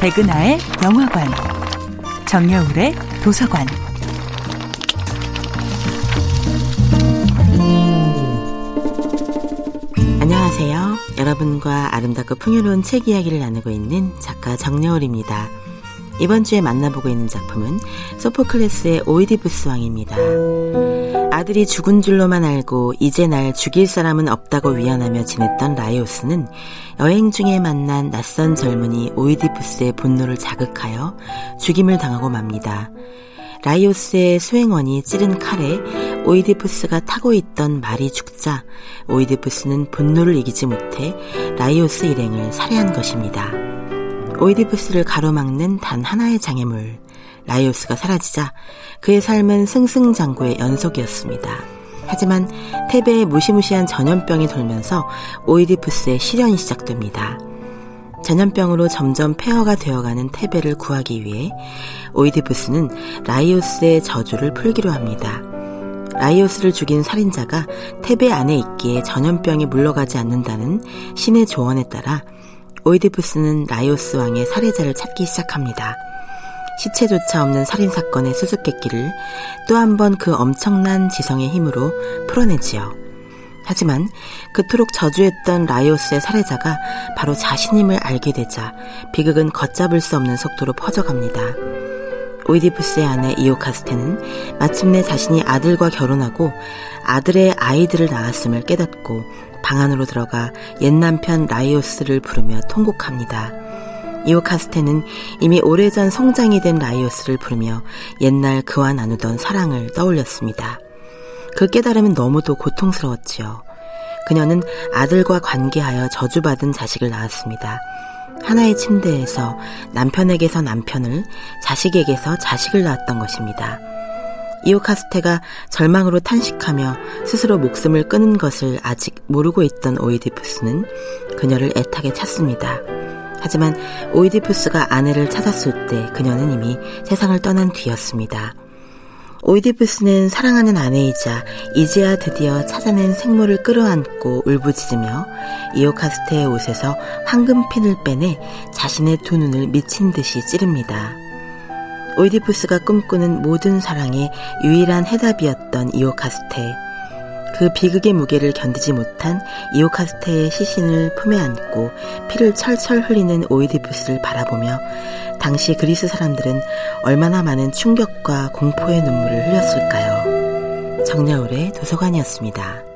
백은하의 영화관, 정여울의 도서관. 안녕하세요. 여러분과 아름답고 풍요로운 책 이야기를 나누고 있는 작가 정여울입니다. 이번 주에 만나보고 있는 작품은 소포클레스의 오이디푸스 왕입니다. 아들이 죽은 줄로만 알고 이제 날 죽일 사람은 없다고 위안하며 지냈던 라이오스는 여행 중에 만난 낯선 젊은이 오이디푸스의 분노를 자극하여 죽임을 당하고 맙니다. 라이오스의 수행원이 찌른 칼에 오이디푸스가 타고 있던 말이 죽자 오이디푸스는 분노를 이기지 못해 라이오스 일행을 살해한 것입니다. 오이디푸스를 가로막는 단 하나의 장애물, 라이오스가 사라지자 그의 삶은 승승장구의 연속이었습니다. 하지만 테베에 무시무시한 전염병이 돌면서 오이디푸스의 시련이 시작됩니다. 전염병으로 점점 폐허가 되어가는 테베를 구하기 위해 오이디푸스는 라이오스의 저주를 풀기로 합니다. 라이오스를 죽인 살인자가 테베 안에 있기에 전염병이 물러가지 않는다는 신의 조언에 따라 오이디푸스는 라이오스 왕의 살해자를 찾기 시작합니다. 시체조차 없는 살인사건의 수수께끼를 또 한 번 그 엄청난 지성의 힘으로 풀어내지요. 하지만 그토록 저주했던 라이오스의 살해자가 바로 자신임을 알게 되자 비극은 걷잡을 수 없는 속도로 퍼져갑니다. 오이디푸스의 아내 이오카스테는 마침내 자신이 아들과 결혼하고 아들의 아이들을 낳았음을 깨닫고 방 안으로 들어가 옛 남편 라이오스를 부르며 통곡합니다. 이오카스테는 이미 오래전 성장이 된 라이오스를 부르며 옛날 그와 나누던 사랑을 떠올렸습니다. 그 깨달음은 너무도 고통스러웠지요. 그녀는 아들과 관계하여 저주받은 자식을 낳았습니다. 하나의 침대에서 남편에게서 남편을, 자식에게서 자식을 낳았던 것입니다. 이오카스테가 절망으로 탄식하며 스스로 목숨을 끊은 것을 아직 모르고 있던 오이디푸스는 그녀를 애타게 찾습니다. 하지만 오이디푸스가 아내를 찾았을 때 그녀는 이미 세상을 떠난 뒤였습니다. 오이디푸스는 사랑하는 아내이자 이제야 드디어 찾아낸 생모를 끌어안고 울부짖으며 이오카스테의 옷에서 황금핀을 빼내 자신의 두 눈을 미친 듯이 찌릅니다. 오이디푸스가 꿈꾸는 모든 사랑의 유일한 해답이었던 이오카스테. 그 비극의 무게를 견디지 못한 이오카스테의 시신을 품에 안고 피를 철철 흘리는 오이디푸스를 바라보며 당시 그리스 사람들은 얼마나 많은 충격과 공포의 눈물을 흘렸을까요? 정야울의 도서관이었습니다.